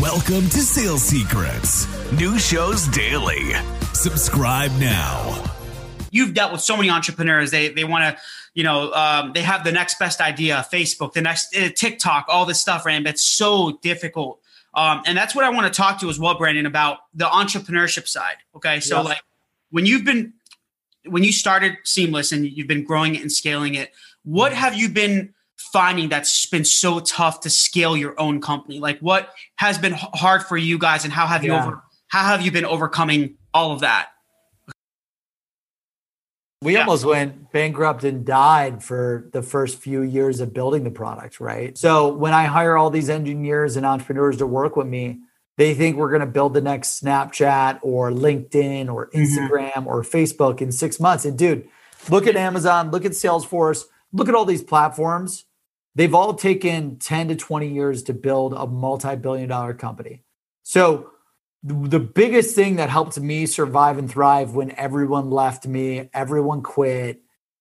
Welcome to Sales Secrets. New shows daily. Subscribe now. You've dealt with so many entrepreneurs. They they want to, you know, um, they have the next best idea, Facebook, the next uh, TikTok, all this stuff, right? But it's so difficult. Um, and that's what I want to talk to as well, Brandon, about the entrepreneurship side. Okay, so like when you've been when you started Seamless and you've been growing it and scaling it, what have you been finding that's been so tough to scale your own company? Like what has been hard for you guys and how have you over how have you been overcoming all of that? We Yeah. almost went bankrupt and died for the first few years of building the product, right? So when I hire all these engineers and entrepreneurs to work with me, they think we're going to build the next Snapchat or LinkedIn or mm-hmm. Instagram or Facebook in six months. And dude, look at Amazon, look at Salesforce, look at all these platforms. They've all taken 10 to 20 years to build a multi billion dollar company. So the the biggest thing that helped me survive and thrive when everyone left me, everyone quit,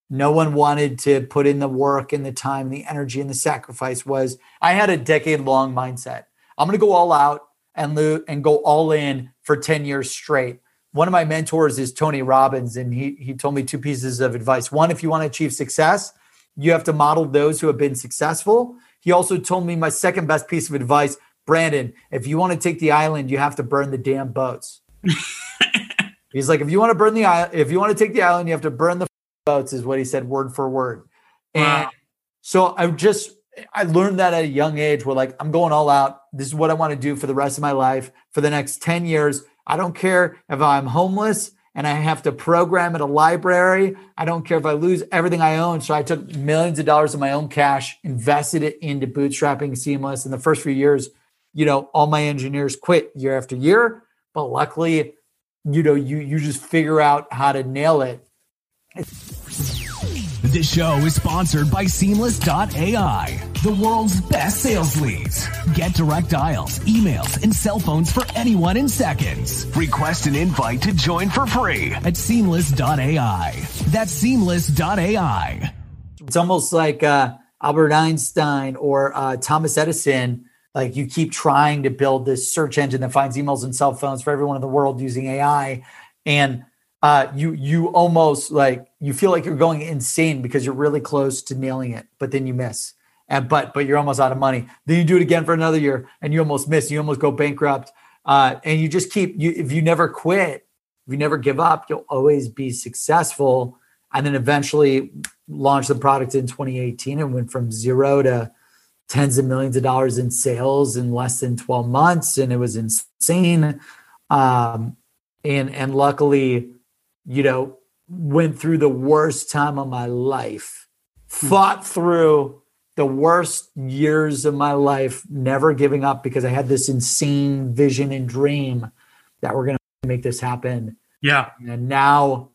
no one wanted to put in the work and the time, the energy and the sacrifice was I had a decade long mindset. I'm going to go all out and lo- and go all in for 10 years straight. One of my mentors is Tony Robbins and he he told me two pieces of advice. One, if you want to achieve success, you have to model those who have been successful. He also told me my second best piece of advice Brandon, if you want to take the island, you have to burn the damn boats. He's like, if you want to burn the island, if you want to take the island, you have to burn the boats, is what he said word for word. And Wow. so I just, I learned that at a young age where like, I'm going all out. This is what I want to do for the rest of my life for the next 10 years. I don't care if I'm homeless and I have to program at a library. I don't care if I lose everything I own. So I took millions of dollars of my own cash, invested it into bootstrapping Seamless. In the first few years, you know, all my engineers quit year after year. But luckily, you know, you you just figure out how to nail it. This show is sponsored by Seamless.ai, the world's best sales leads. Get direct dials, emails, and cell phones for anyone in seconds. Request an invite to join for free at Seamless.ai. That's Seamless.ai. It's almost like uh, Albert Einstein or uh, Thomas Edison. Like you keep trying to build this search engine that finds emails and cell phones for everyone in the world using AI, and uh, you you almost like you feel like you're going insane because you're really close to nailing it, but then you miss. And but but you're almost out of money. Then you do it again for another year, and you almost miss. You almost go bankrupt, uh, and you just keep. You if you never quit, if you never give up, you'll always be successful. And then eventually launched the product in 2018 and went from zero to tens of millions of dollars in sales in less than 12 months and it was insane um, and and luckily you know went through the worst time of my life hmm. fought through the worst years of my life never giving up because i had this insane vision and dream that we're going to make this happen Yeah. and now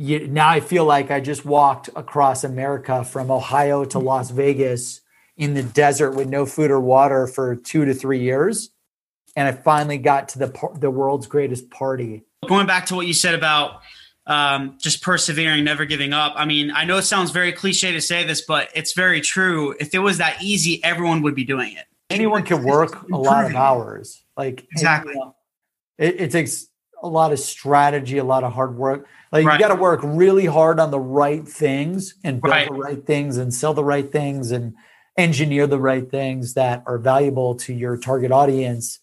you, now I feel like I just walked across America from Ohio to hmm. Las Vegas in the desert with no food or water for two to three years, and I finally got to the the world's greatest party. Going back to what you said about um, just persevering, never giving up. I mean, I know it sounds very cliche to say this, but it's very true. If it was that easy, everyone would be doing it. Anyone can work a lot of hours. Like Exactly. it, it takes a lot of strategy, a lot of hard work. Like Right. you got to work really hard on the right things and build Right. the right things and sell the right things and engineer the right things that are valuable to your target audience.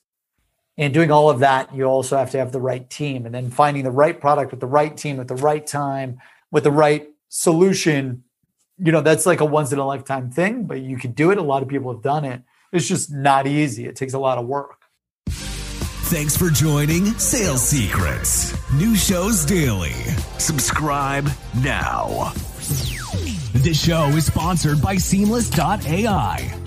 And doing all of that, you also have to have the right team and then finding the right product with the right team at the right time with the right solution. You know, that's like a once in a lifetime thing, but you could do it. A lot of people have done it. It's just not easy. It takes a lot of work. Thanks for joining Sales Secrets. New shows daily. Subscribe now. This show is sponsored by Seamless.ai,